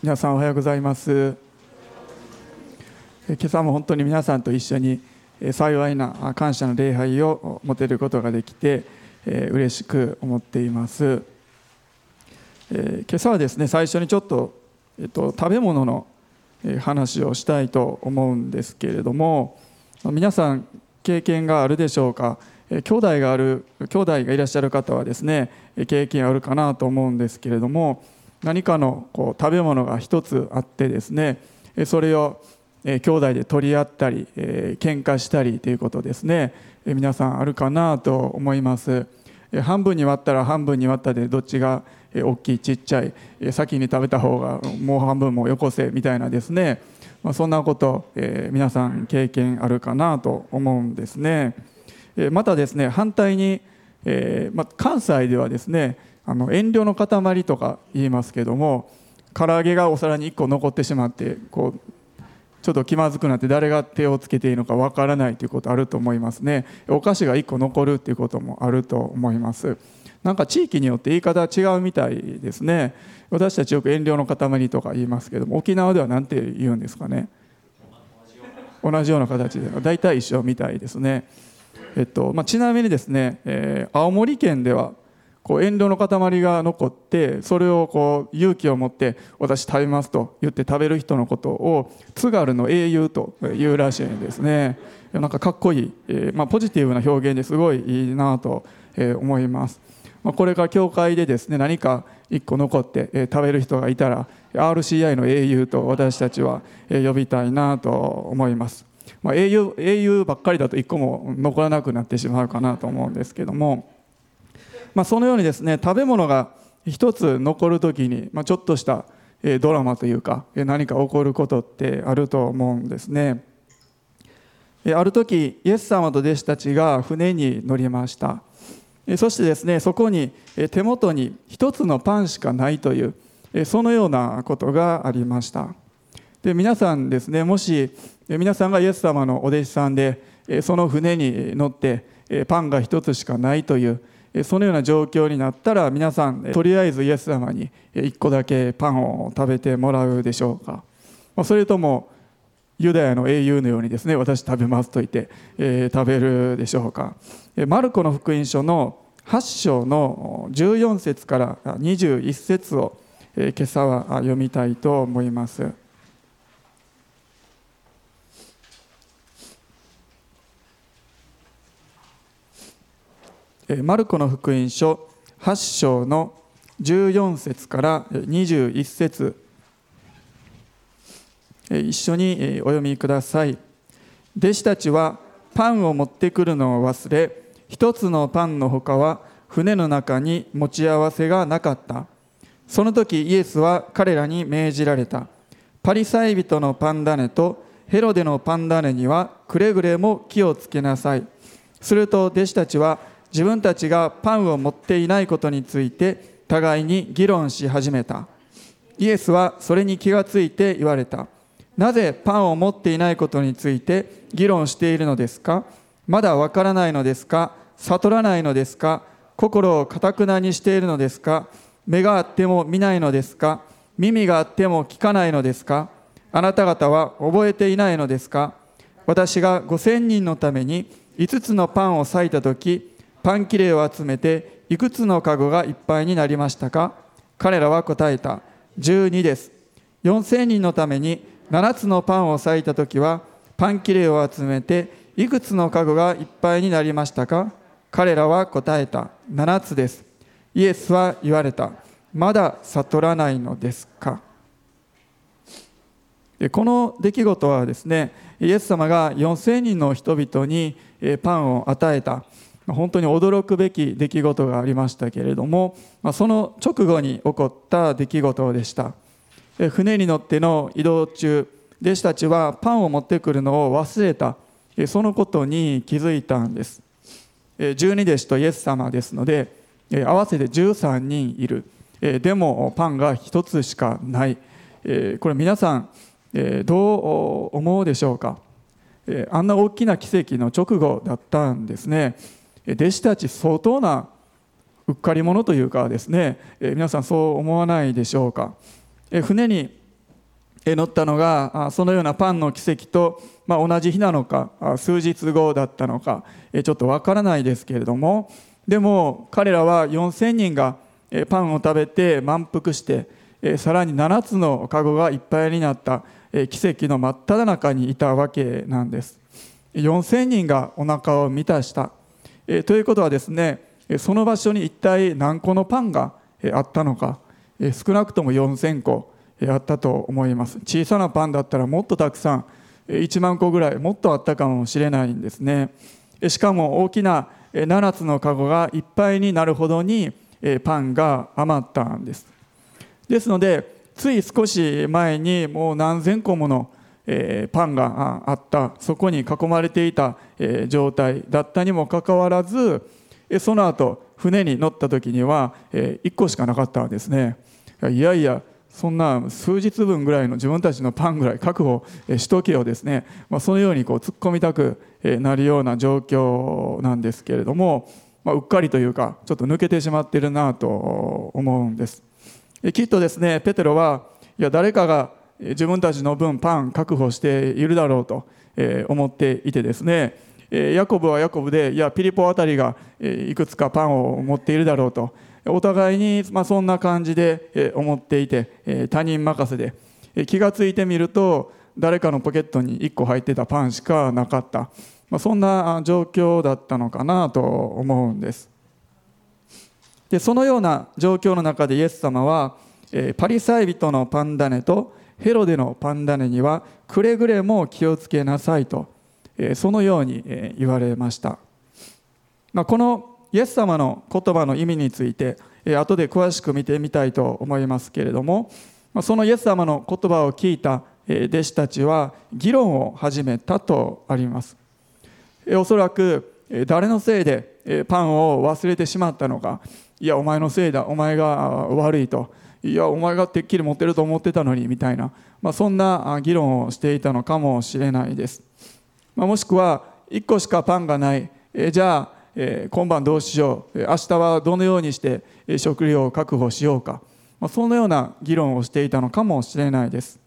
皆さんおはようございます。今朝も本当に皆さんと一緒に幸いな感謝の礼拝を持てることができて嬉しく思っています。今朝はですね最初にちょっと、えっと、食べ物の話をしたいと思うんですけれども皆さん経験があるでしょうか？兄弟がある兄弟がいらっしゃる方はですね経験あるかなと思うんですけれども何かのこう食べ物が一つあってですねそれを兄弟で取り合ったり喧嘩したりということですね。皆さんあるかなと思います。半分に割ったら半分に割ったでどっちが大きいちっちゃい。先に食べた方がもう半分もよこせみたいなですね。そんなこと皆さん経験あるかなと思うんですね。またですね反対に関西ではですねあの遠慮の塊とか言いますけども唐揚げがお皿に1個残ってしまってこうちょっと気まずくなって誰が手をつけていいのかわからないということあると思いますね。お菓子が1個残るっていうこともあると思います。なんか地域によって言い方は違うみたいですね。私たちよく遠慮の塊とか言いますけども沖縄では何て言うんですかね。同じような形で。大体一緒みたいですね。えっとまあ、ちなみにですね、えー、青森県ではこう遠慮の塊が残ってそれをこう勇気を持って私食べますと言って食べる人のことを津軽の英雄というらしいんですね。なんかかっこいい、えー、まあ、ポジティブな表現ですごいいいなと思います、まあ、これから教会でですね何か1個残って食べる人がいたら RCI の英雄と私たちは呼びたいなと思います。まあ、英雄英雄ばっかりだと1個も残らなくなってしまうかなと思うんですけどもまあ、そのようにですね食べ物が一つ残る時に、まあ、ちょっとしたドラマというか何か起こることってあると思うんですね。ある時イエス様と弟子たちが船に乗りました。そしてですねそこに手元に一つのパンしかないというそのようなことがありました。で皆さんですねもし皆さんがイエス様のお弟子さんでその船に乗ってパンが一つしかないというそのような状況になったら皆さんとりあえずイエス様に1個だけパンを食べてもらうでしょうかそれともユダヤの英雄のようにですね私食べますと言って、え食べるでしょうかマルコの福音書の8章の14節から21節を今朝は読みたいと思います。マルコの福音書8章の14節から21節。一緒にお読みください。弟子たちはパンを持ってくるのを忘れ一つのパンのほかは船の中に持ち合わせがなかった。その時イエスは彼らに命じられた。パリサイ人のパン種とヘロデのパン種にはくれぐれも気をつけなさい。すると弟子たちは自分たちがパンを持っていないことについて互いに議論し始めた。イエスはそれに気がついて言われた。なぜパンを持っていないことについて議論しているのですか？まだわからないのですか？悟らないのですか？心をかたくなにしているのですか？目があっても見ないのですか？耳があっても聞かないのですか？あなた方は覚えていないのですか？私が5000人のために5つのパンを裂いた時パン切れを集めていくつの籠がいっぱいになりましたか？彼らは答えた。12です。4000人のために7つのパンを裂いた時はパン切れを集めていくつの籠がいっぱいになりましたか？彼らは答えた。7つです。イエスは言われた。まだ悟らないのですか？でこの出来事はですねイエス様が4000人の人々にパンを与えた。本当に驚くべき出来事がありましたけれどもその直後に起こった出来事でした。船に乗っての移動中弟子たちはパンを持ってくるのを忘れた。そのことに気づいたんです。12弟子とイエス様ですので合わせて13人いる。でもパンが1つしかない。これ皆さんどう思うでしょうか。あんな大きな奇跡の直後だったんですね。弟子たち相当なうっかり者というかですね皆さんそう思わないでしょうか。船に載ったのがそのようなパンの奇跡と、同じ日なのか数日後だったのかちょっとわからないですけれども。でも彼らは4000人がパンを食べて満腹してさらに7つのカゴがいっぱいになった奇跡の真っ只中にいたわけなんです。4000人がお腹を満たした。えということはですねその場所に一体何個のパンがあったのか少なくとも4000個あったと思います。小さなパンだったらもっとたくさん1万個ぐらいもっとあったかもしれないんですね。しかも大きな7つのカゴがいっぱいになるほどにパンが余ったんです。ですのでつい少し前にもう何千個ものパンがあったそこに囲まれていた状態だったにもかかわらずその後船に乗った時には1個しかなかったんですね。いやいやそんな数日分ぐらいの自分たちのパンぐらい確保しとけよですね、ま、そのようにこう突っ込みたくなるような状況なんですけれども、ま、うっかりというかちょっと抜けてしまってるなと思うんです。きっとですねペテロはいや誰かが自分たちの分パン確保しているだろうと思っていてですねヤコブはヤコブでいやピリポあたりがいくつかパンを持っているだろうとお互いにそんな感じで思っていて他人任せで気が付いてみると誰かのポケットに1個入ってたパンしかなかった、そんな状況だったのかなと思うんです。でそのような状況の中でイエス様はパリサイ人のパンダネとヘロデのパンダネにはくれぐれも気をつけなさいとそのように言われました、このイエス様の言葉の意味について後で詳しく見てみたいと思いますけれどもそのイエス様の言葉を聞いた弟子たちは議論を始めたとあります。おそらく誰のせいでパンを忘れてしまったのかいやお前のせいだお前が悪いといやお前がてっきり持ってると思ってたのにみたいな、まあ、そんな議論をしていたのかもしれないです、まあ、もしくは1個しかパンがない。えじゃあえ今晩どうしよう。明日はどのようにして食料を確保しようか、まそのような議論をしていたのかもしれないです、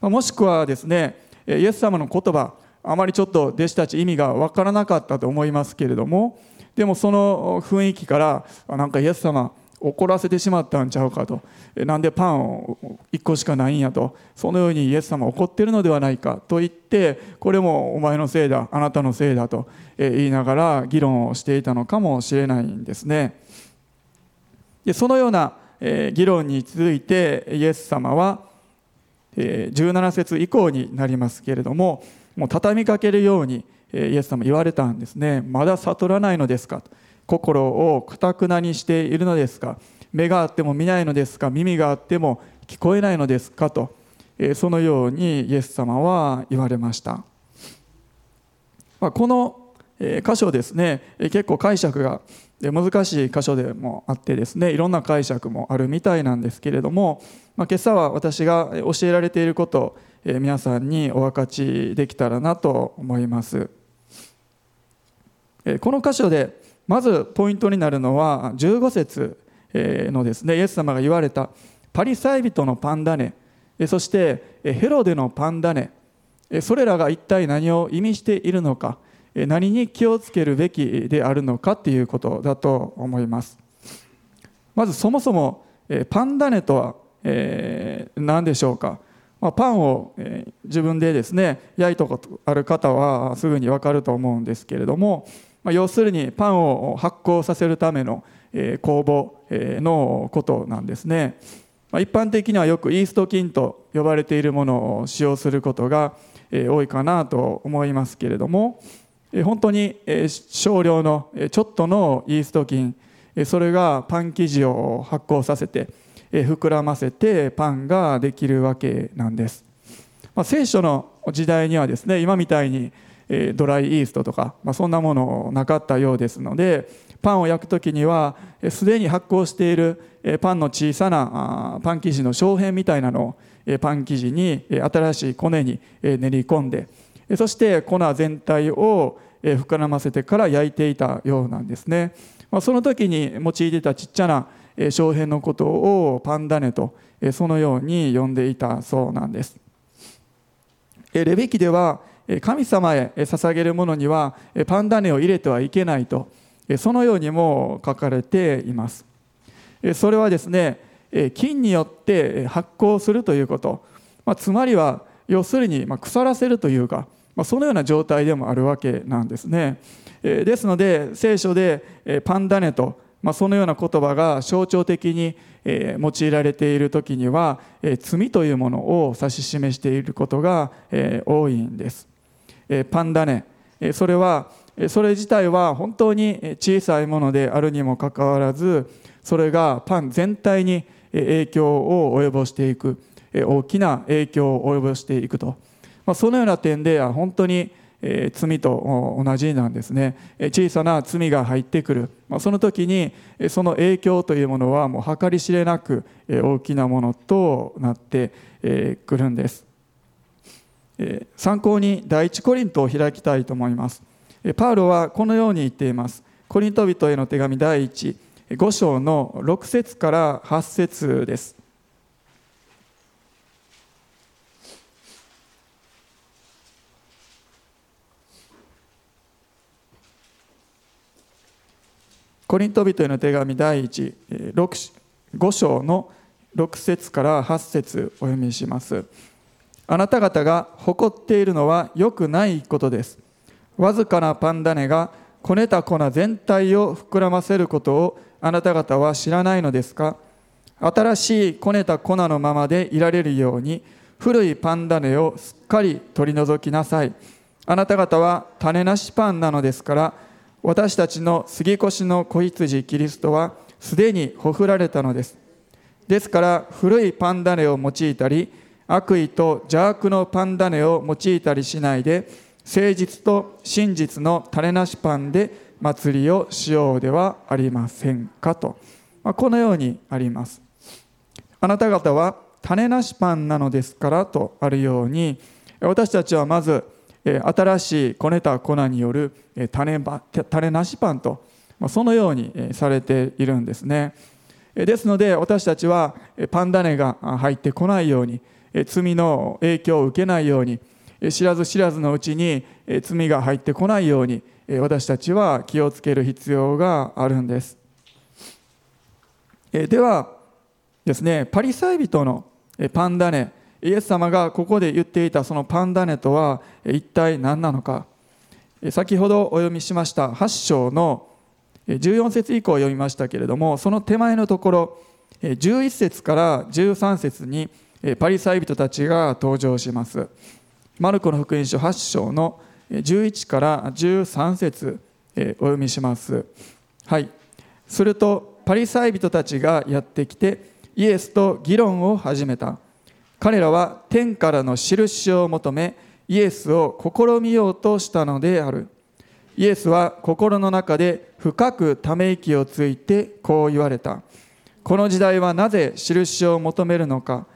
まもしくはですねイエス様の言葉あまりちょっと弟子たち意味が分からなかったと思いますけれどもでもその雰囲気からなんかイエス様怒らせてしまったんちゃうかと。なんでパンを1個しかないんやと。そのようにイエス様怒ってるのではないか。と言ってこれもお前のせいだ。あなたのせいだと言いながら議論をしていたのかもしれないんですね。でそのような議論に続いてイエス様は17節以降になりますけれどももう畳みかけるようにイエス様言われたんですね。まだ悟らないのですかと。心をかたくなにしているのですか？目があっても見ないのですか？耳があっても聞こえないのですか？とそのようにイエス様は言われました。この箇所ですね結構解釈が難しい箇所でもあってですねいろんな解釈もあるみたいなんですけれども、ま、今朝は私が教えられていることを皆さんにお分かちできたらなと思います。この箇所でまずポイントになるのは15節のですねイエス様が言われたパリサイ人のパンダネそしてヘロデのパンダネそれらが一体何を意味しているのか何に気をつけるべきであるのかということだと思います。まずそもそもパンダネとは何でしょうか。パンを自分でですね焼いたことある方はすぐに分かると思うんですけれどもまあ、要するにパンを発酵させるための酵母のことなんですね、まあ、一般的にはよくイースト菌と呼ばれているものを使用することが多いかなと思いますけれども本当に少量のちょっとのイースト菌それがパン生地を発酵させて膨らませてパンができるわけなんです、まあ、聖書の時代にはですね今みたいにドライイーストとか、まあ、そんなものなかったようですのでパンを焼く時にはすでに発酵しているパンの小さなパン生地の小片みたいなのをパン生地に新しいコネに練り込んでそして粉全体を膨らませてから焼いていたようなんですね。まあその時に用いてたちっちゃな小片のことをパンダネとそのように呼んでいたそうなんです。レビキでは神様へ捧げるものにはパンダネを入れてはいけないとそのようにも書かれています。それはですね菌によって発酵するということ、つまりは要するに腐らせるというか、そのような状態でもあるわけなんですね。ですので聖書でパンダネと、そのような言葉が象徴的に用いられている時には罪というものを指し示していることが多いんです。パンダネそれはそれ自体は本当に小さいものであるにもかかわらずそれがパン全体に影響を及ぼしていく大きな影響を及ぼしていくと、まあ、そのような点では本当に罪と同じなんですね。小さな罪が入ってくる。その時にその影響というものはもう計り知れなく大きなものとなってくるんです。参考に第一コリントを開きたいと思います。パウロはこのように言っています。コリント人への手紙第15章の6節から8節です。コリント人への手紙第1 5章の6節から8節お読みします。あなた方が誇っているのは良くないことです。わずかなパンダネがこねた粉全体を膨らませることをあなた方は知らないのですか？新しいこねた粉のままでいられるように古いパンダネをすっかり取り除きなさい。あなた方は種なしパンなのですから私たちの杉越の子羊キリストはすでにほふられたのです。ですから古いパンダネを用いたり悪意と邪悪のパンダネを用いたりしないで誠実と真実の種なしパンで祭りをしようではありませんかと、まあ、このようにあります。あなた方は種なしパンなのですからとあるように私たちはまず新しいこねた粉による種種なしパンとそのようにされているんですね。ですので私たちはパン種が入ってこないように罪の影響を受けないように知らず知らずのうちに罪が入ってこないように私たちは気をつける必要があるんです。ではですねパリサイ人のパン種イエス様がここで言っていたそのパンダネとは一体何なのか。先ほどお読みしました8章の14節以降読みましたけれどもその手前のところ11節から13節にパリサイ人たちが登場します。マルコの福音書8章の11から13節お読みします。はい。するとパリサイ人たちがやってきてイエスと議論を始めた。彼らは天からの印を求めイエスを試みようとしたのである。イエスは心の中で深くため息をついてこう言われた。この時代はなぜ印を求めるのか。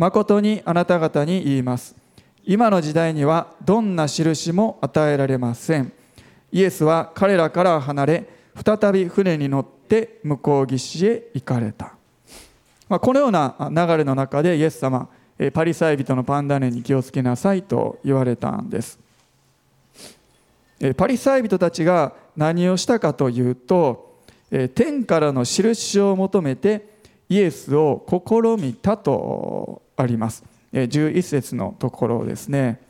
誠にあなた方に言います。今の時代にはどんな印も与えられません。イエスは彼らから離れ再び船に乗って向こう岸へ行かれた、まあ、このような流れの中でイエス様パリサイ人のパンダネに気をつけなさいと言われたんです。パリサイ人たちが何をしたかというと天からの印を求めてイエスを試みたとあります。11節のところですね。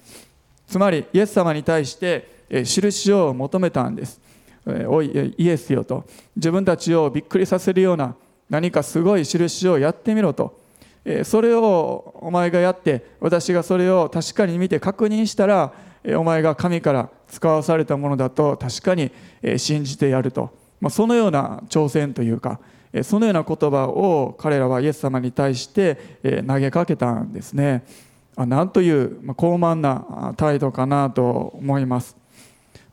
つまりイエス様に対して印を求めたんです。おいイエスよと。自分たちをびっくりさせるような何かすごい印をやってみろと。それをお前がやって私がそれを確かに見て確認したらお前が神から使わされたものだと確かに信じてやると、そのような挑戦というかそのような言葉を彼らはイエス様に対して投げかけたんですね。なんという高慢な態度かなと思います、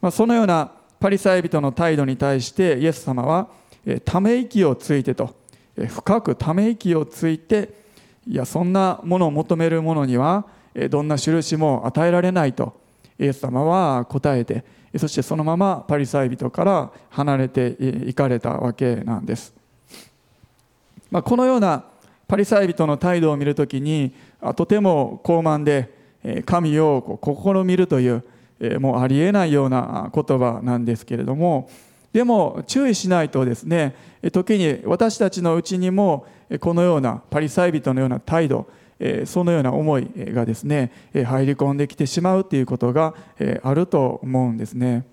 まあ、そのようなパリサイ人の態度に対してイエス様はため息をついてと深くため息をついていやそんなものを求める者にはどんな印も与えられないとイエス様は答えてそしてそのままパリサイ人から離れていかれたわけなんです、まあ、このようなパリサイ人の態度を見るときにとても高慢で神を試みるというもうありえないような言葉なんですけれどもでも注意しないとですね時に私たちのうちにもこのようなパリサイ人のような態度そのような思いがですね入り込んできてしまうということがあると思うんですね。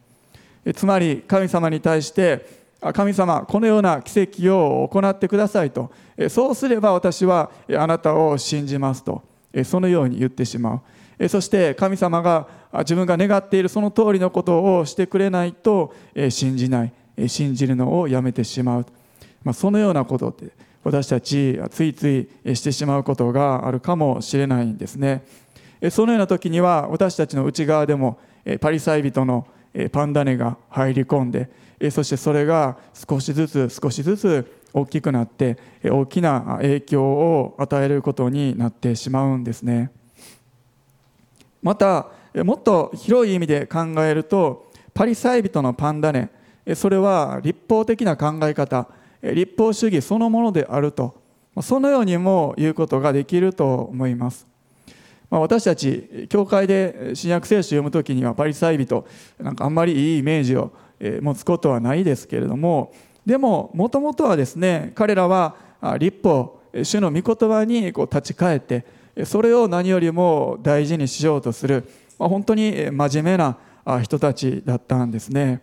つまり神様に対して神様このような奇跡を行ってくださいと。そうすれば私はあなたを信じますと。そのように言ってしまう。そして神様が自分が願っているその通りのことをしてくれないと信じない。信じるのをやめてしまう、まあ、そのようなことって私たちついついしてしまうことがあるかもしれないんですね。そのような時には私たちの内側でもパリサイ人のパンダネが入り込んでそしてそれが少しずつ少しずつ大きくなって大きな影響を与えることになってしまうんですね。またもっと広い意味で考えるとパリサイ人のパンダネそれは立法的な考え方立法主義そのものであるとそのようにも言うことができると思います。ま私たち教会で新約聖書を読む時にはパリサイ人なんかあんまりいいイメージを持つことはないですけれどもでももともとはですね彼らは立法主の御言葉にこう立ち返ってそれを何よりも大事にしようとするま本当に真面目な人たちだったんですね。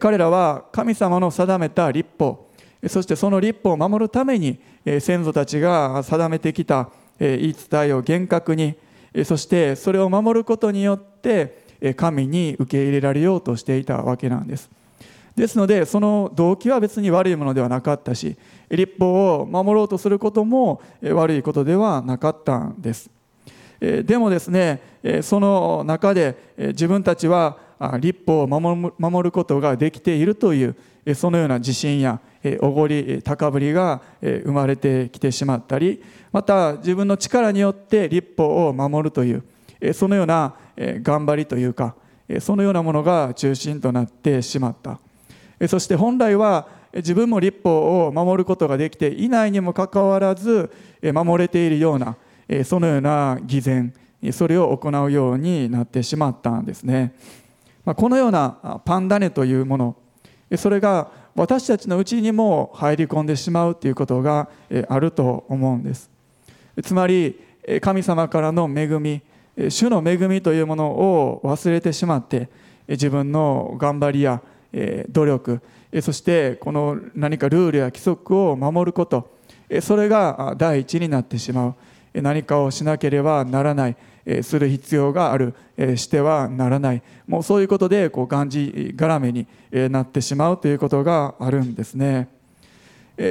彼らは神様の定めた立法そしてその立法を守るために先祖たちが定めてきた言い伝えを厳格にそしてそれを守ることによって神に受け入れられようとしていたわけなんです。ですのでその動機は別に悪いものではなかったし立法を守ろうとすることも悪いことではなかったんです。でもですねその中で自分たちは立法を守ることができているというそのような自信やおごり高ぶりが生まれてきてしまったりまた自分の力によって立法を守るというそのような頑張りというかそのようなものが中心となってしまった。そして本来は自分も立法を守ることができていないにもかかわらず守れているようなそのような偽善それを行うようになってしまったんですね。まこのようなパンダネというものそれが私たちのうちにも入り込んでしまうということがあると思うんです。つまり神様からの恵み主の恵みというものを忘れてしまって自分の頑張りや努力そしてこの何かルールや規則を守ることそれが第一になってしまう。何かをしなければならない。する必要があるしてはならない。もうそういうことでこうがんじがらめになってしまうということがあるんですね。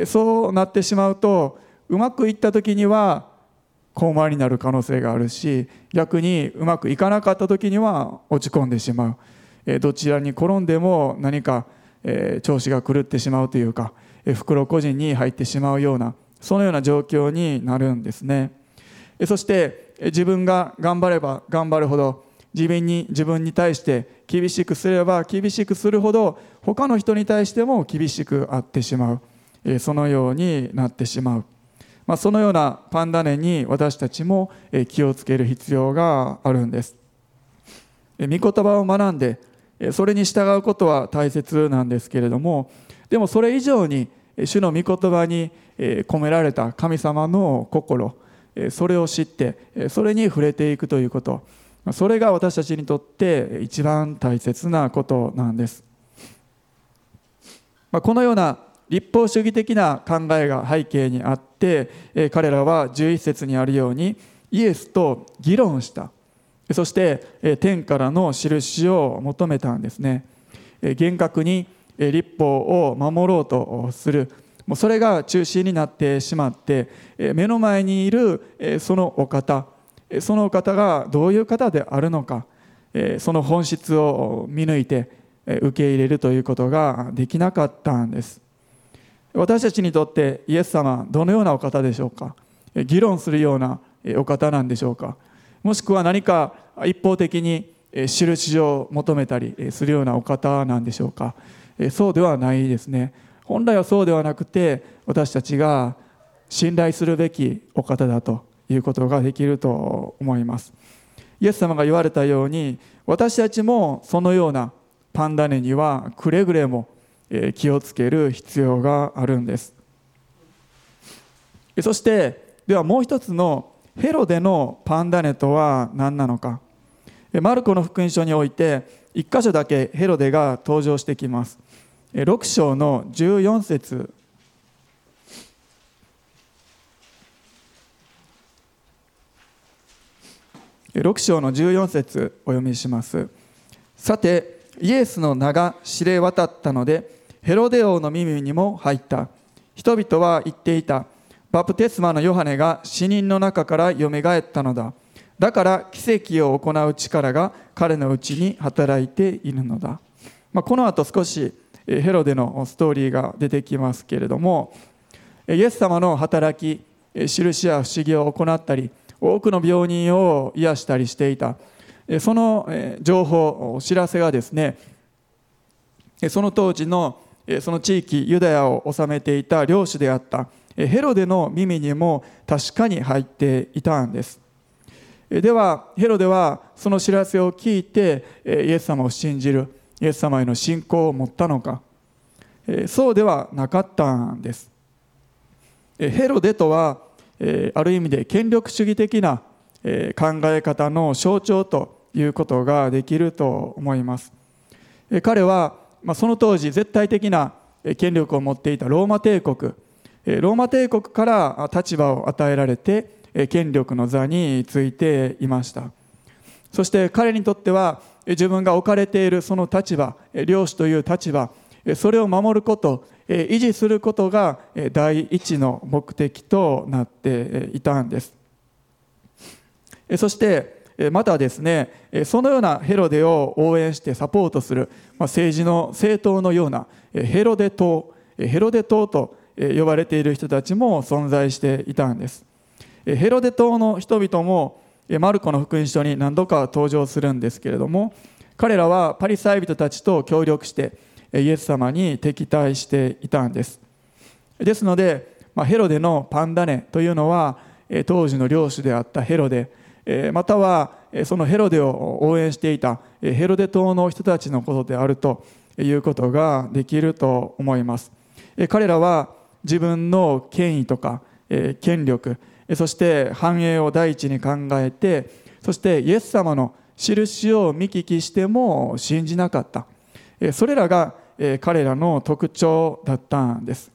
そうなってしまうとうまくいった時には高慢になる可能性があるし逆にうまくいかなかった時には落ち込んでしまう。どちらに転んでも何か調子が狂ってしまうというか袋個人に入ってしまうようなそのような状況になるんですね。そして自分が頑張れば頑張るほど自分に自分に対して厳しくすれば厳しくするほど他の人に対しても厳しくあってしまう。そのようになってしまう。まあ、そのようなパンダネに私たちも気をつける必要があるんです。御言葉を学んでそれに従うことは大切なんですけれどもでもそれ以上に主の御言葉に込められた神様の心それを知ってそれに触れていくということ。それが私たちにとって一番大切なことなんです。このような立法主義的な考えが背景にあって彼らは11節にあるようにイエスと議論した。そして天からの印を求めたんですね。厳格に立法を守ろうとする。もうそれが中心になってしまって目の前にいるそのお方そのお方がどういう方であるのかその本質を見抜いて受け入れるということができなかったんです。私たちにとってイエス様どのようなお方でしょうか？議論するようなお方なんでしょうか？もしくは何か一方的に印を求めたりするようなお方なんでしょうか？そうではないですね。本来はそうではなくて私たちが信頼するべきお方だということができると思います。イエス様が言われたように私たちもそのようなパンダネにはくれぐれも気をつける必要があるんです。そしてではもう一つのヘロデのパンダネとは何なのか。マルコの福音書において1箇所だけヘロデが登場してきます。6章の14節。6章の14節お読みします。さてイエスの名が知れ渡ったのでヘロデ王の耳にも入った。人々は言っていた。バプテスマのヨハネが死人の中からよみがえったのだ。だから奇跡を行う力が彼のうちに働いているのだ、まあ、この後少しヘロデのストーリーが出てきますけれどもイエス様の働き印や不思議を行ったり多くの病人を癒したりしていた。その情報お知らせがですねその当時のその地域ユダヤを治めていた領主であったヘロデの耳にも確かに入っていたんです。ではヘロデはその知らせを聞いてイエス様を信じる。イエス様への信仰を持ったのか。そうではなかったんです。ヘロデとはある意味で権力主義的な考え方の象徴ということができると思います。彼はその当時絶対的な権力を持っていたローマ帝国。ローマ帝国から立場を与えられて権力の座についていました。そして彼にとっては自分が置かれているその立場領主という立場それを守ること維持することが第一の目的となっていたんです。そしてまたですねそのようなヘロデを応援してサポートする政治の政党のようなヘロデ党ヘロデ党と呼ばれている人たちも存在していたんです。ヘロデ党の人々もマルコの福音書に何度か登場するんですけれども彼らはパリサイ人たちと協力してイエス様に敵対していたんです。ですのでヘロデのパンダネというのは当時の領主であったヘロデまたはそのヘロデを応援していたヘロデ党の人たちのことであるということができると思います。彼らは自分の権威とか権力そして繁栄を第一に考えてそしてイエス様の印を見聞きしても信じなかった。それらが彼らの特徴だったんです。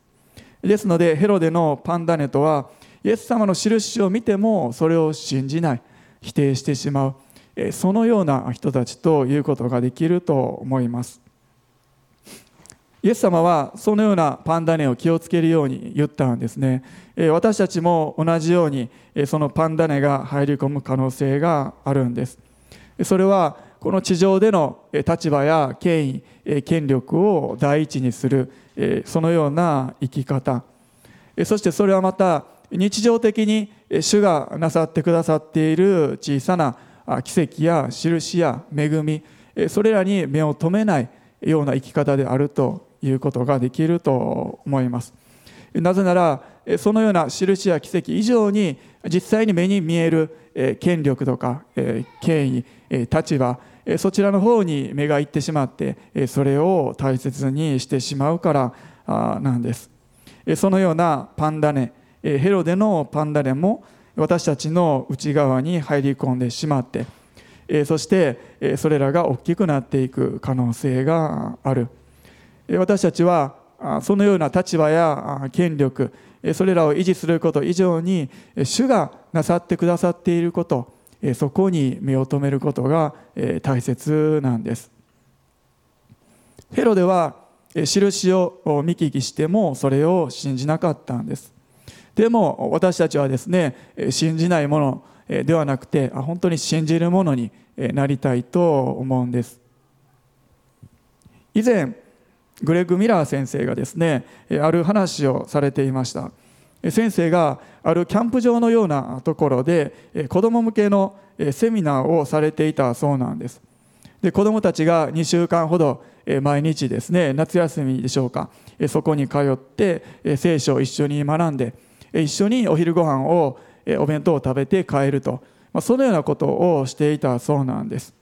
ですのでヘロデのパンダネとはイエス様の印を見てもそれを信じない。否定してしまう。そのような人たちということができると思います。イエス様はそのようなパンダネを気をつけるように言ったんですね。私たちも同じようにそのパンダネが入り込む可能性があるんです。それはこの地上での立場や権威権力を第一にするそのような生き方。そしてそれはまた日常的に主がなさってくださっている小さな奇跡や印や恵みそれらに目を留めないような生き方であるということができると思います。なぜならそのような印や奇跡以上に実際に目に見える権力とか権威立場そちらの方に目がいってしまってそれを大切にしてしまうからなんです。そのようなパンダネヘロデのパンダネも私たちの内側に入り込んでしまってそしてそれらが大きくなっていく可能性がある。私たちはそのような立場や権力それらを維持すること以上に主がなさってくださっていることそこに目を留めることが大切なんです。ヘロデは印を見聞きしてもそれを信じなかったんです。でも私たちはですね信じないものではなくて本当に信じるものになりたいと思うんです。以前グレッグ・ミラー先生がですねある話をされていました。先生があるキャンプ場のようなところで子ども向けのセミナーをされていたそうなんです。で子どもたちが2週間ほど毎日ですね夏休みでしょうかそこに通って聖書を一緒に学んで一緒にお昼ご飯をお弁当を食べて帰ると。そのようなことをしていたそうなんです。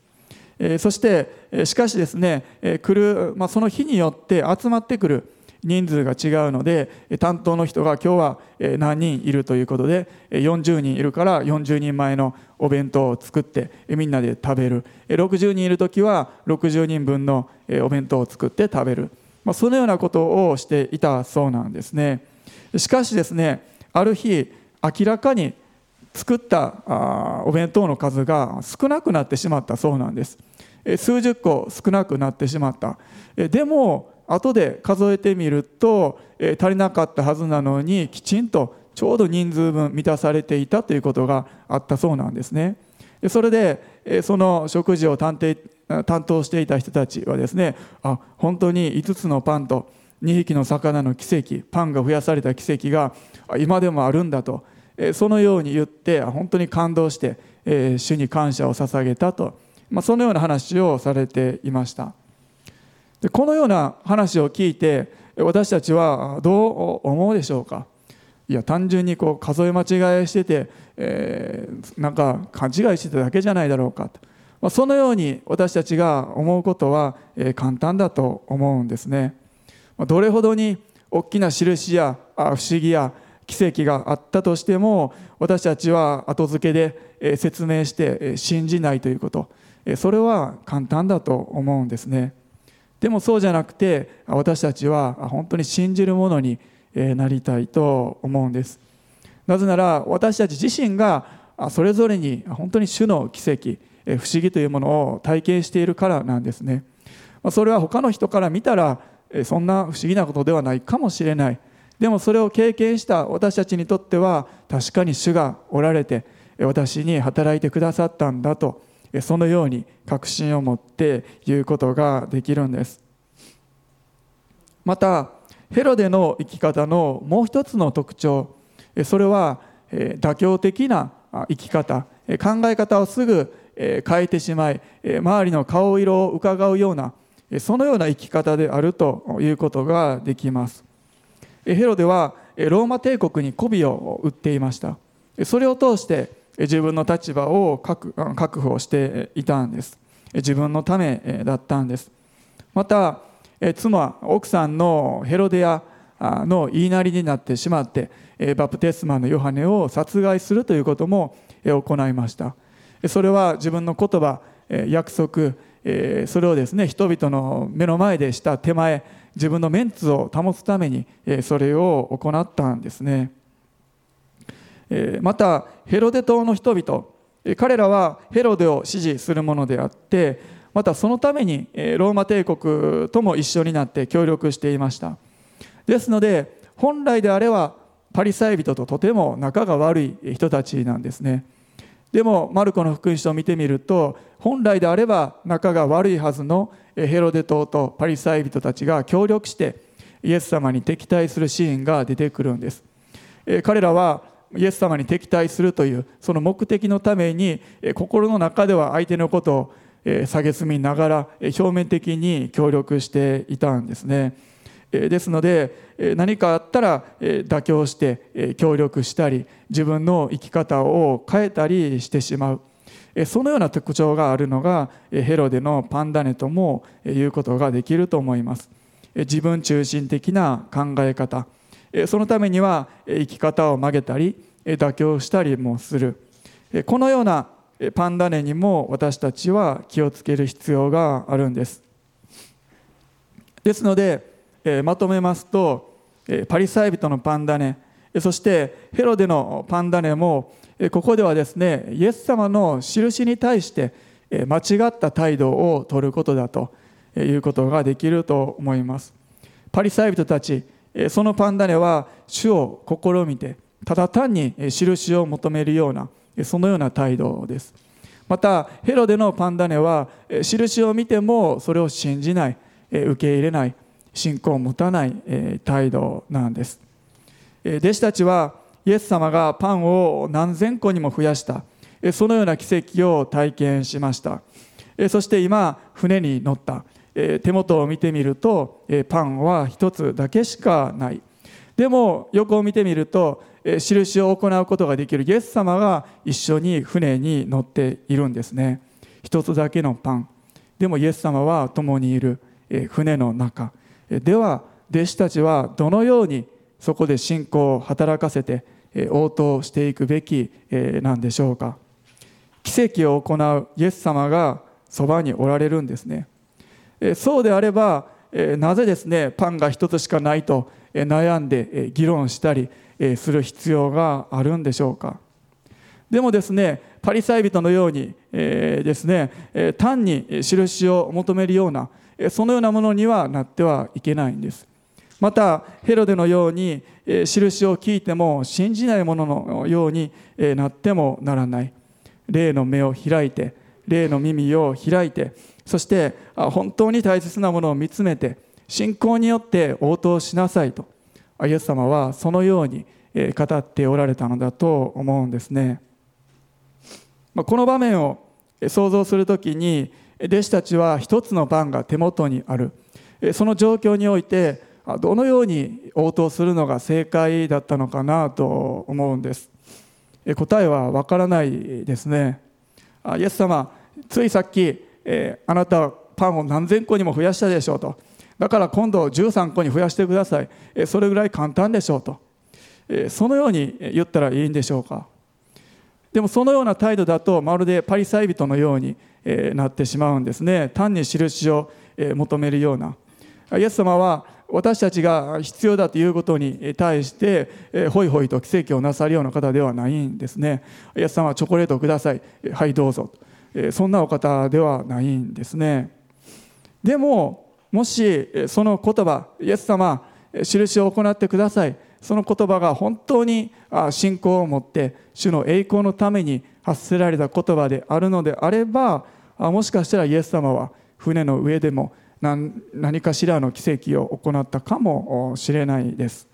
そしてしかしですね来る、まあ、その日によって集まってくる人数が違うので担当の人が今日は何人いるということで40人いるから40人前のお弁当を作ってみんなで食べる。60人いる時は60人分のお弁当を作って食べる、まあ、そのようなことをしていたそうなんですね。しかしですねある日明らかに作ったお弁当の数が少なくなってしまったそうなんです。数十個少なくなってしまった。でも後で数えてみると、足りなかったはずなのにきちんとちょうど人数分満たされていたということがあったそうなんですね。それでその食事を担当していた人たちはですねあ本当に5つのパンと2匹の魚の奇跡パンが増やされた奇跡が今でもあるんだと。そのように言って本当に感動して主に感謝を捧げたと、まあ、そのような話をされていました。でこのような話を聞いて私たちはどう思うでしょうか？いや単純にこう数え間違いしてて、えー、なんか勘違いしてただけじゃないだろうかと、まあ、そのように私たちが思うことは、え、簡単だと思うんですね。ま、どれほどに大きな印や不思議や奇跡があったとしても私たちは後付けで説明して信じないということそれは簡単だと思うんですね。でもそうじゃなくて私たちは本当に信じるものになりたいと思うんです。なぜなら私たち自身がそれぞれに本当に主の奇跡不思議というものを体験しているからなんですね。それは他の人から見たらそんな不思議なことではないかもしれない。でもそれを経験した私たちにとっては確かに主がおられて私に働いてくださったんだとそのように確信を持って言うことができるんです。またヘロデの生き方のもう一つの特徴それは妥協的な生き方考え方をすぐ変えてしまい周りの顔色を伺うようなそのような生き方であるということができます。ヘロデはローマ帝国に媚びを売っていました。それを通して自分の立場を確保していたんです。自分のためだったんです。また妻奥さんのヘロデアの言いなりになってしまってバプテスマのヨハネを殺害するということも行いました。それは自分の言葉約束それをですね人々の目の前でした手前自分のメンツを保つためにそれを行ったんですね。またヘロデ島の人々彼らはヘロデを支持するものであってまたそのためにローマ帝国とも一緒になって協力していました。ですので本来であればパリサイ人ととても仲が悪い人たちなんですね。でもマルコの福音書を見てみると本来であれば仲が悪いはずのヘロデ島とパリサイ人たちが協力してイエス様に敵対するシーンが出てくるんです。彼らはイエス様に敵対するというその目的のために心の中では相手のことを蔑みながら表面的に協力していたんですね。ですので何かあったら妥協して協力したり自分の生き方を変えたりしてしまう。そのような特徴があるのがヘロデのパンダネとも言うことができると思います。自分中心的な考え方。そのためには生き方を曲げたり妥協したりもする。このようなパンダネにも私たちは気をつける必要があるんです。ですのでまとめますとパリサイ人のパンダネそしてヘロデのパンダネもここではですねイエス様の印に対して間違った態度を取ることだということができると思います。パリサイ人たちそのパンダネは主を試みてただ単に印を求めるようなそのような態度です。またヘロデのパンダネは印を見てもそれを信じない受け入れない信仰を持たない態度なんです。弟子たちはイエス様がパンを何千個にも増やしたそのような奇跡を体験しました。そして今船に乗った。手元を見てみるとパンは一つだけしかない。でも横を見てみると印を行うことができるイエス様が一緒に船に乗っているんですね。一つだけのパン。でもイエス様は共にいる船の中。では弟子たちはどのようにそこで信仰を働かせて応答していくべきなんでしょうか。奇跡を行うイエス様がそばにおられるんですね。そうであればなぜですねパンが一つしかないと悩んで議論したりする必要があるんでしょうか。でもですねパリサイ人のようにですね単に印を求めるようなそのようなものにはなってはいけないんです。またヘロデのように印を聞いても信じないもののようになってもならない。霊の目を開いて霊の耳を開いてそして本当に大切なものを見つめて信仰によって応答しなさいとイエス様はそのように語っておられたのだと思うんですね。この場面を想像するときに弟子たちは一つのパンが手元にある。その状況においてどのように応答するのが正解だったのかなと思うんです。答えはわからないですね。イエス様ついさっきえあなたはパンを何千個にも増やしたでしょうと。だから今度13個に増やしてください。えそれぐらい簡単でしょうと。えそのように言ったらいいんでしょうか。でもそのような態度だとまるでパリサイ人のようにえなってしまうんですね。単に印をえ求めるような。イエス様は私たちが必要だということに対してホイホイと奇跡をなさるような方ではないんですね。イエス様はチョコレートをください。はいどうぞ。そんなお方ではないんですね。でももしその言葉イエス様印を行ってください。その言葉が本当に信仰を持って主の栄光のために発せられた言葉であるのであればもしかしたらイエス様は船の上でも何かしらの奇跡を行ったかもしれないです。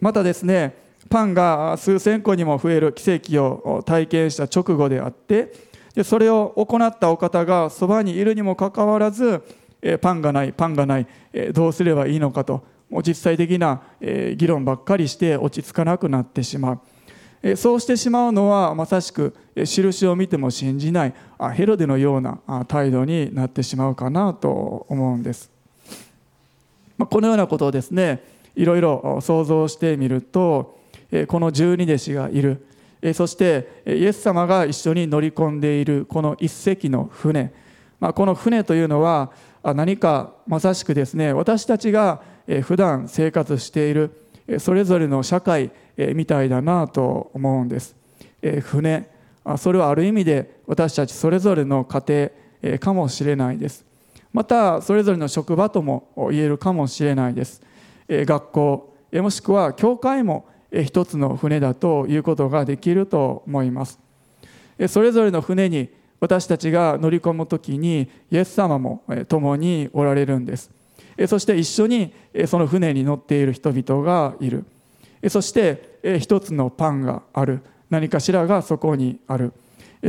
またですねパンが数千個にも増える奇跡を体験した直後であってでそれを行ったお方がそばにいるにもかかわらずパンがないパンがないどうすればいいのかともう実際的な議論ばっかりして落ち着かなくなってしまう。そうしてしまうのはまさしく印を見ても信じないヘロデのような態度になってしまうかなと思うんです。このようなことをですねいろいろ想像してみるとこの十二弟子がいる。そしてイエス様が一緒に乗り込んでいるこの一隻の船。まあこの船というのは何かまさしくですね私たちが普段生活しているそれぞれの社会みたいだなと思うんです。船。それはある意味で私たちそれぞれの家庭かもしれないです。またそれぞれの職場とも言えるかもしれないです。学校もしくは教会も一つの船だということができると思います。それぞれの船に私たちが乗り込む時にイエス様も共におられるんです。そして一緒にその船に乗っている人々がいる。そして一つのパンがある。何かしらがそこにある。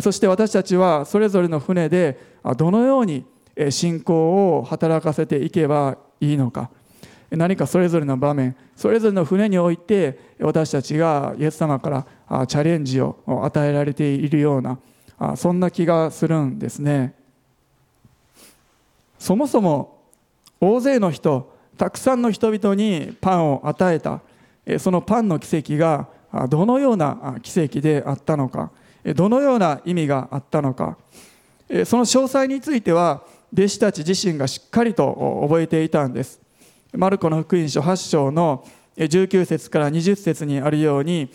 そして私たちはそれぞれの船でどのように信仰を働かせていけばいいのか。何かそれぞれの場面それぞれの船において私たちがイエス様からチャレンジを与えられているようなそんな気がするんですね。そもそも大勢の人たくさんの人々にパンを与えたそのパンの奇跡がどのような奇跡であったのかどのような意味があったのかその詳細については弟子たち自身がしっかりと覚えていたんです。マルコの福音書8章の19節から20節にあるように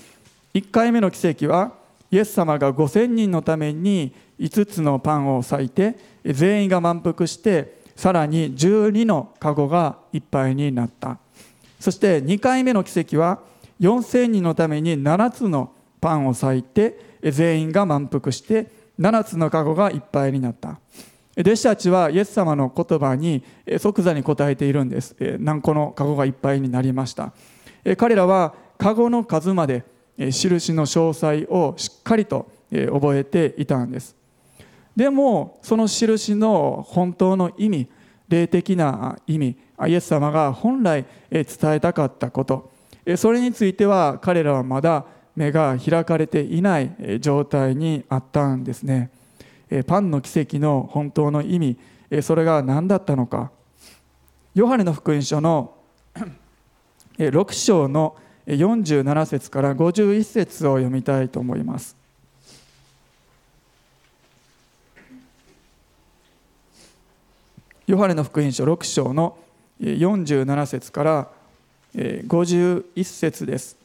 1回目の奇跡はイエス様が5000人のために5つのパンを裂いて全員が満腹してさらに12の籠がいっぱいになった。そして2回目の奇跡は4000人のために7つのパンを裂いて全員が満腹して7つの籠がいっぱいになった。弟子たちはイエス様の言葉に即座に答えているんです。何個の籠がいっぱいになりました。彼らは籠の数まで印の詳細をしっかりと覚えていたんです。でもその印の本当の意味霊的な意味イエス様が本来伝えたかったこと。それについては彼らはまだ目が開かれていない状態にあったんですね。パンの奇跡の本当の意味それが何だったのか。ヨハネの福音書の6章の47節から51節を読みたいと思います。ヨハネの福音書6章の47節から51節です。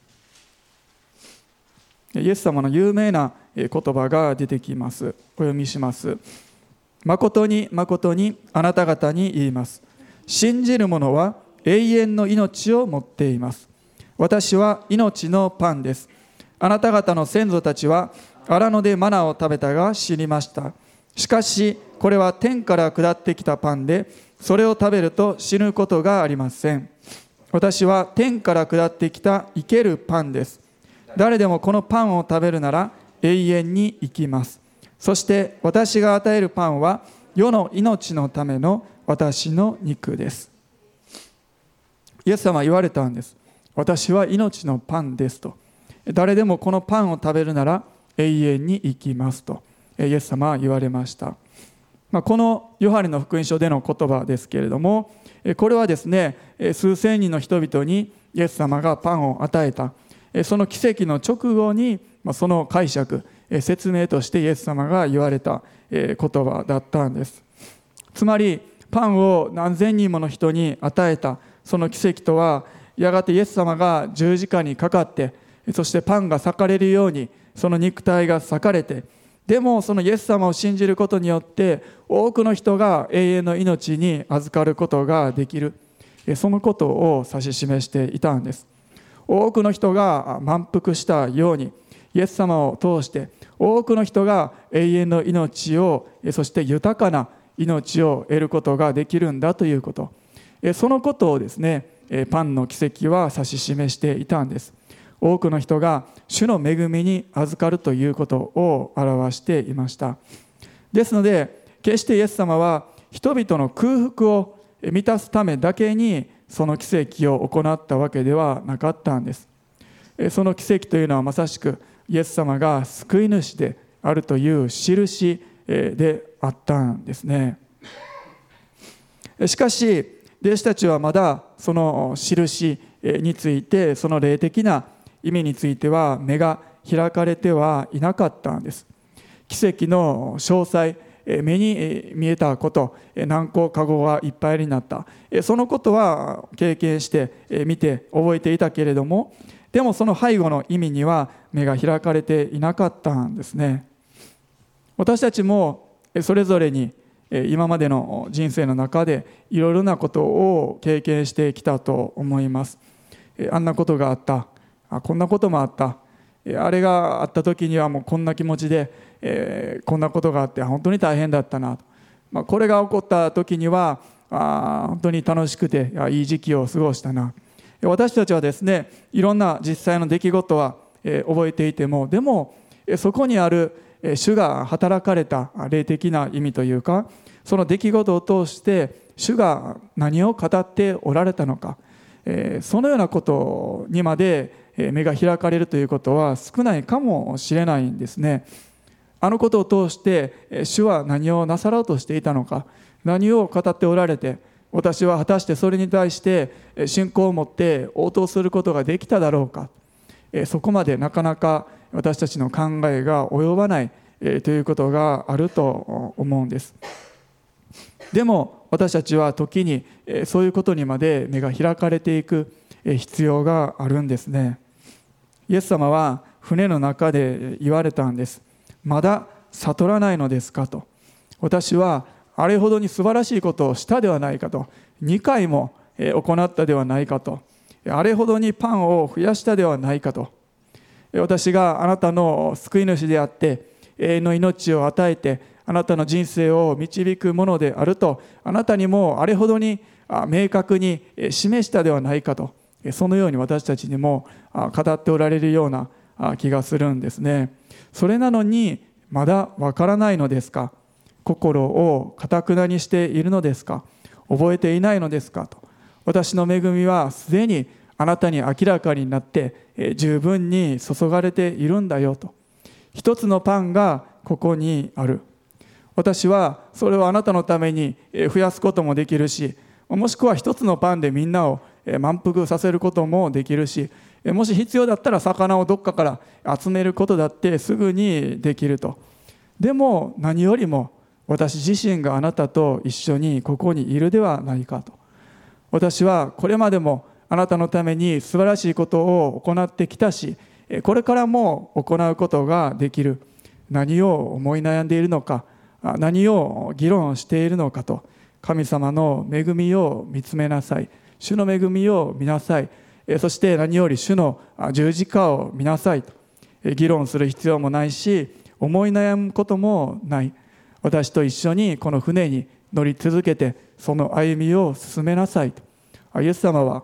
イエス様の有名な言葉が出てきます。お読みします。誠に誠にあなた方に言います。信じる者は永遠の命を持っています。私は命のパンです。あなた方の先祖たちは荒野でマナを食べたが死にました。しかしこれは天から下ってきたパンでそれを食べると死ぬことがありません。私は天から下ってきた生けるパンです。誰でもこのパンを食べるなら永遠に生きます。そして私が与えるパンは世の命のための私の肉です。イエス様は言われたんです。私は命のパンですと。誰でもこのパンを食べるなら永遠に生きますと。イエス様は言われました、まあ、このヨハネの福音書での言葉ですけれどもこれはですね数千人の人々にイエス様がパンを与えた。その奇跡の直後にまその解釈え説明としてイエス様が言われたえ言葉だったんです。つまりパンを何千人もの人に与えたその奇跡とはやがてイエス様が十字架にかかってそしてパンが裂かれるようにその肉体が裂かれてでもそのイエス様を信じることによって多くの人が永遠の命に預かることができる。そのことを指し示していたんです。多くの人が満腹したようにイエス様を通して多くの人が永遠の命をそして豊かな命を得ることができるんだということ。そのことをですねパンの奇跡は指し示していたんです。多くの人が主の恵みに預かるということを表していました。ですので決してイエス様は人々の空腹を満たすためだけにその奇跡を行ったわけではなかったんです。その奇跡というのはまさしくイエス様が救い主であるという印であったんですね。しかし弟子たちはまだその印についてその霊的な意味については目が開かれてはいなかったんです。奇跡の詳細目に見えたこと難攻かごがいっぱいになった。そのことは経験して見て覚えていたけれどもでもその背後の意味には目が開かれていなかったんですね。私たちもそれぞれに今までの人生の中でいろいろなことを経験してきたと思います。あんなことがあった。あこんなこともあった。あれがあった時にはもうこんな気持ちで、えー、こんなことがあって本当に大変だったなと、まあ、これが起こった時にはあ本当に楽しくていい時期を過ごしたな。私たちはですねいろんな実際の出来事は、覚えていてもでもそこにある主が働かれた霊的な意味というかその出来事を通して主が何を語っておられたのかそのようなことにまで目が開かれるということは少ないかもしれないんですね。あのことを通して主は何をなさろうとしていたのか何を語っておられて私は果たしてそれに対して信仰を持って応答することができただろうかそこまでなかなか私たちの考えが及ばないということがあると思うんです。でも私たちは時にそういうことにまで目が開かれていく必要があるんですね。イエス様は船の中で言われたんです。まだ悟らないのですかと。私はあれほどに素晴らしいことをしたではないかと。2回も行ったではないかと。あれほどにパンを増やしたではないかと。私があなたの救い主であって永遠の命を与えてあなたの人生を導くものであるとあなたにもあれほどに明確に示したではないかと。そのように私たちにも語っておられるような気がするんですね。それなのにまだわからないのですか？心をかたくなにしているのですか？覚えていないのですか？と。私の恵みはすでにあなたに明らかになって十分に注がれているんだよと。一つのパンがここにある。私はそれをあなたのために増やすこともできるしもしくは一つのパンでみんなを満腹させることもできるしもし必要だったら魚をどっかから集めることだってすぐにできると。でも何よりも私自身があなたと一緒にここにいるではないかと。私はこれまでもあなたのために素晴らしいことを行ってきたしこれからも行うことができる。何を思い悩んでいるのか何を議論しているのかと神様の恵みを見つめなさい。主の恵みを見なさい。そして何より主の十字架を見なさいと。議論する必要もないし思い悩むこともない。私と一緒にこの船に乗り続けてその歩みを進めなさいと。イエス様は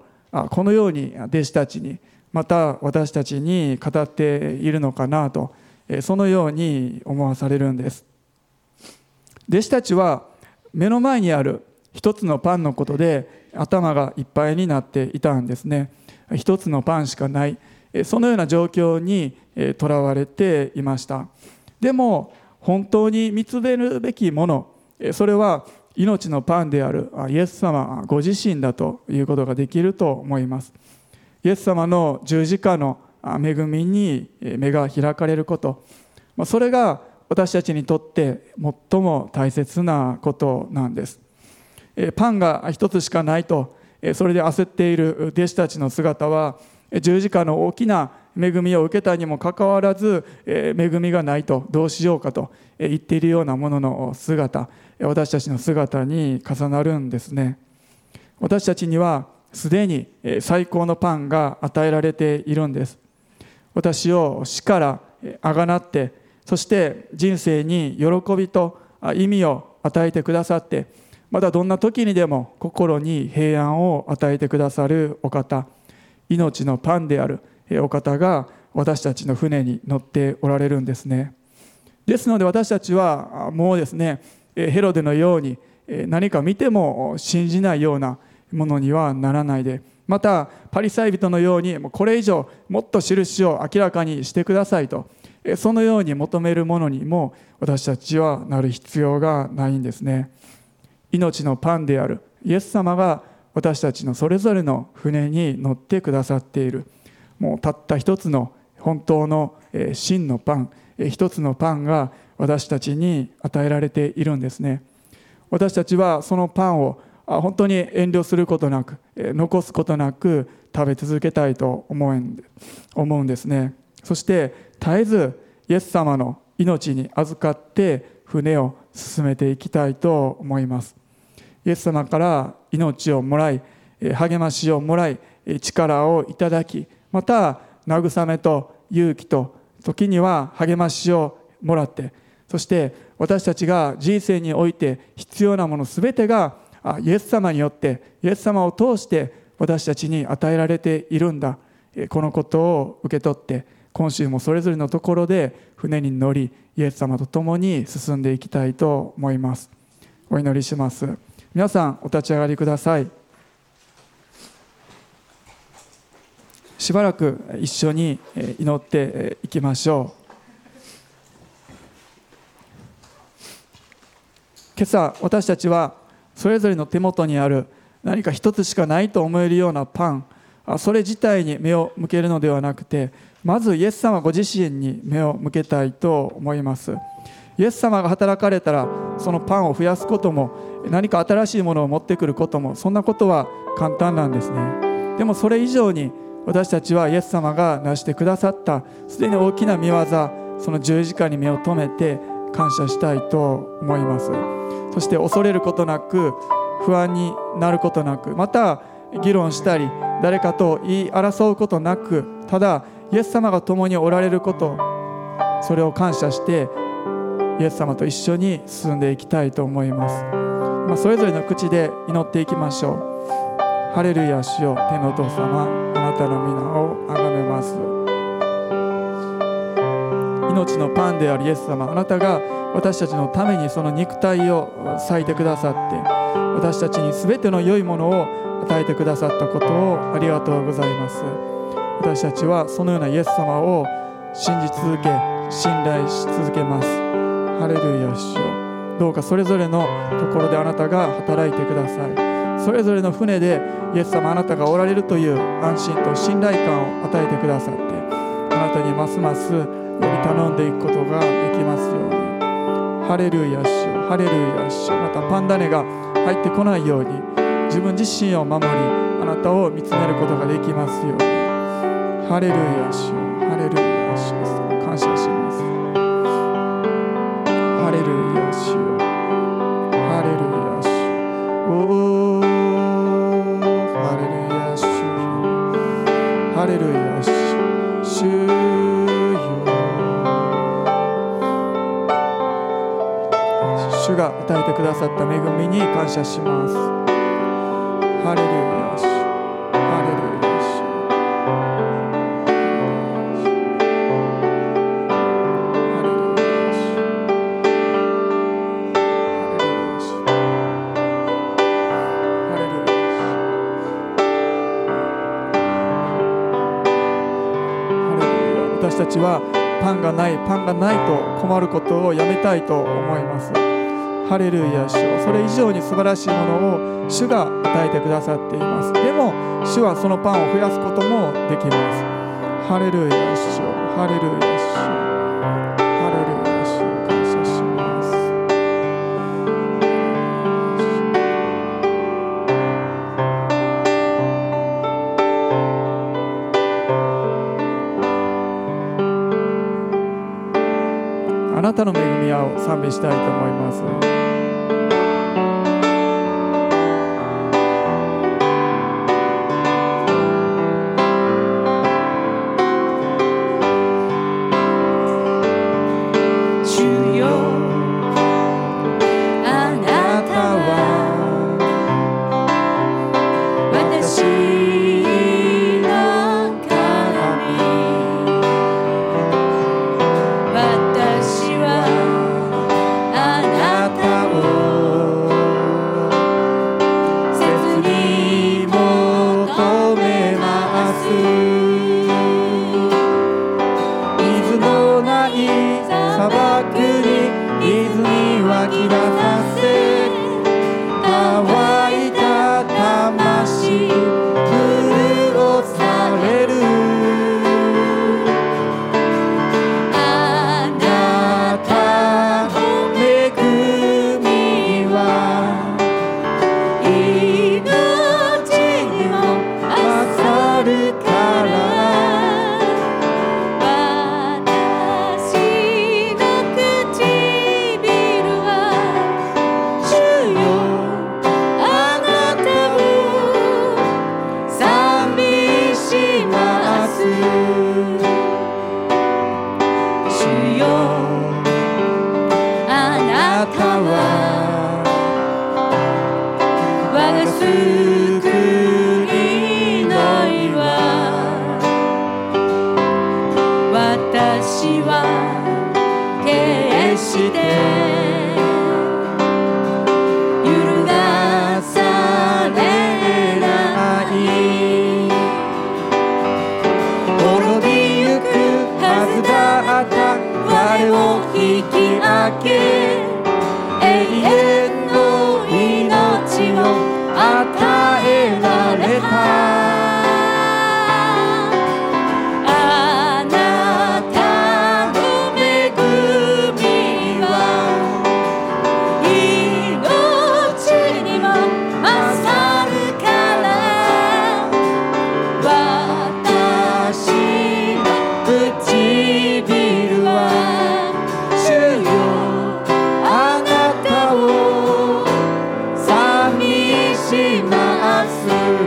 このように弟子たちにまた私たちに語っているのかなとそのように思わされるんです。弟子たちは目の前にある一つのパンのことで頭がいっぱいになっていたんですね。一つのパンしかない。そのような状況にとらわれていました。でも本当に見つめるべきものそれは命のパンであるイエス様ご自身だということができると思います。イエス様の十字架の恵みに目が開かれること。それが私たちにとって最も大切なことなんです。パンが一つしかないとそれで焦っている弟子たちの姿は十字架の大きな恵みを受けたにもかかわらずえ恵みがないとどうしようかと言っているようなものの姿私たちの姿に重なるんですね。私たちにはすでに最高のパンが与えられているんです。私を死からあがなってそして人生に喜びと意味を与えてくださってまたどんな時にでも心に平安を与えてくださるお方。命のパンである。お方が私たちの船に乗っておられるんですね。ですので私たちはもうですねヘロデのように何か見ても信じないようなものにはならないでまたパリサイ人のようにこれ以上もっと印を明らかにしてくださいとそのように求めるものにも私たちはなる必要がないんですね。命のパンであるイエス様が私たちのそれぞれの船に乗ってくださっている。もうたった一つの本当の真のパン一つのパンが私たちに与えられているんですね。私たちはそのパンを本当に遠慮することなく残すことなく食べ続けたいと思うんですね。そして絶えずイエス様の命に預かって船を進めていきたいと思います。イエス様から命をもらい励ましをもらい力をいただきまた慰めと勇気と時には励ましをもらってそして私たちが人生において必要なもの全てがイエス様によってイエス様を通して私たちに与えられているんだ。このことを受け取って今週もそれぞれのところで船に乗りイエス様と共に進んでいきたいと思います。お祈りします。皆さんお立ち上がりください。しばらく一緒に祈っていきましょう。今朝私たちはそれぞれの手元にある何か一つしかないと思えるようなパンそれ自体に目を向けるのではなくてまずイエス様ご自身に目を向けたいと思います。イエス様が働かれたらそのパンを増やすことも何か新しいものを持ってくることもそんなことは簡単なんですね。でもそれ以上に私たちはイエス様が成してくださったすでに大きな見業その十字架に目を留めて感謝したいと思います。そして恐れることなく不安になることなくまた議論したり誰かと言い争うことなくただイエス様が共におられることそれを感謝してイエス様と一緒に進んでいきたいと思います、まあ、それぞれの口で祈っていきましょう。ハレルヤ主よ天のお父様。なたの皆を崇めます。命のパンであるイエス様あなたが私たちのためにその肉体を裂いてくださって私たちに全ての良いものを与えてくださったことをありがとうございます。私たちはそのようなイエス様を信じ続け信頼し続けます。ハレルヤ主よ。どうかそれぞれのところであなたが働いてください。それぞれの船でイエス様あなたがおられるという安心と信頼感を与えてくださってあなたにますます呼び頼んでいくことができますように。ハレルヤ主ハレルヤ主。またパンダネが入ってこないように自分自身を守りあなたを見つめることができますように。ハレルヤ主ハレルヤ主てくださった恵みに感謝します。ハレルヤ主ハレルヤ主ハレルヤ主ハレルヤ主ハレルヤ主ハレルヤ私たちはパンがないパンがないと困ることをやめたいと思いますハレルヤ主よそれ以上に素晴らしいものを主が与えてくださっています。でも主はそのパンを増やすこともできます。ハレルヤ主よ。ハレルヤ。賛美したいと思います。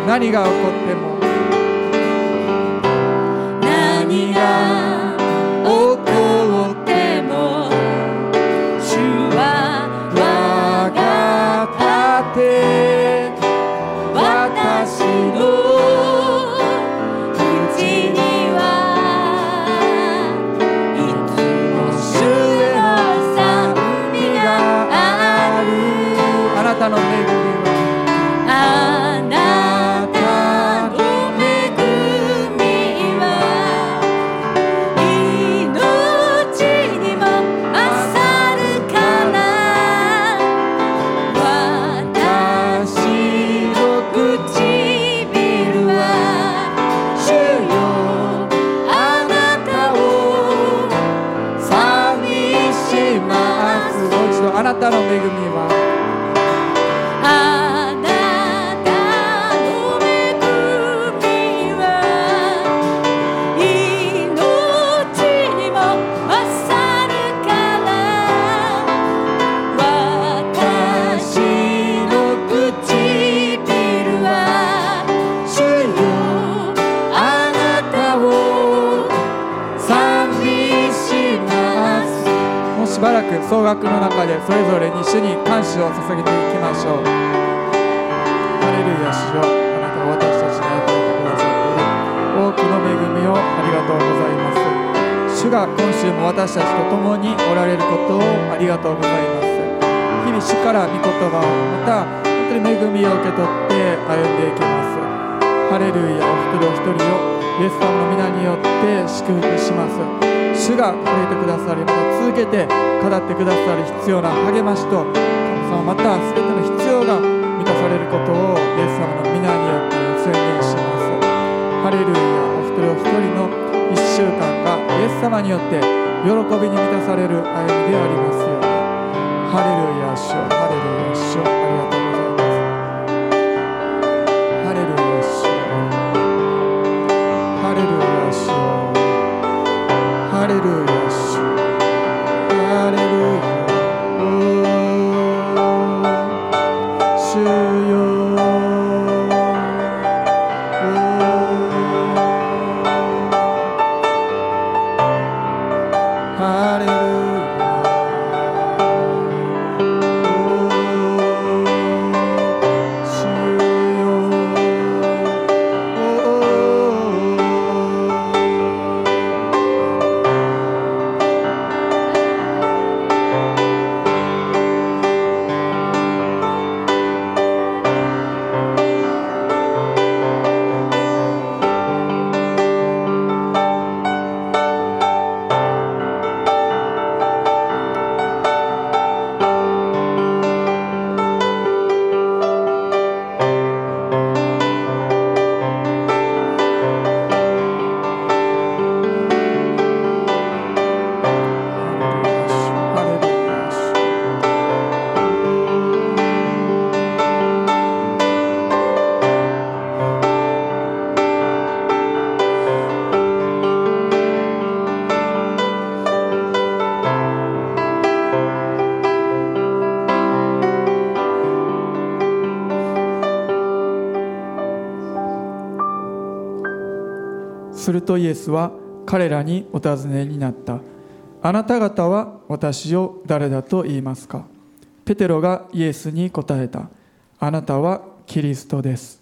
何が起こっても。何が総額の中でそれぞれに主に感謝を捧げていきましょう。ハレルヤ主よ。あなたが私たちに与えてくださっている多くの恵みをありがとうございます。主が今週も私たちと共におられることをありがとうございます。日々主から御言葉をまた本当に恵みを受け取って歩んでいきます。ハレルヤお一人お一人をイエス様の皆によって祝福します。主が触れてくださりまた続けて語ってくださる必要な励ましと神様また全ての必要が満たされることをイエス様の皆によって宣言します。ハレルヤお一人お一人の一週間がイエス様によって喜びに満たされる歩みでありますように。ハレルヤ主ハレルヤ主ありがとう。とイエスは彼らにお尋ねになった。あなた方は私を誰だと言いますか？ペテロがイエスに答えた。あなたはキリストです。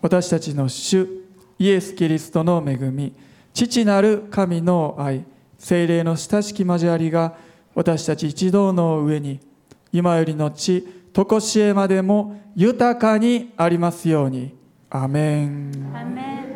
私たちの主イエス・キリストの恵み父なる神の愛精霊の親しき交わりが私たち一同の上に今よりの地常しえまでも豊かにありますように。アメン。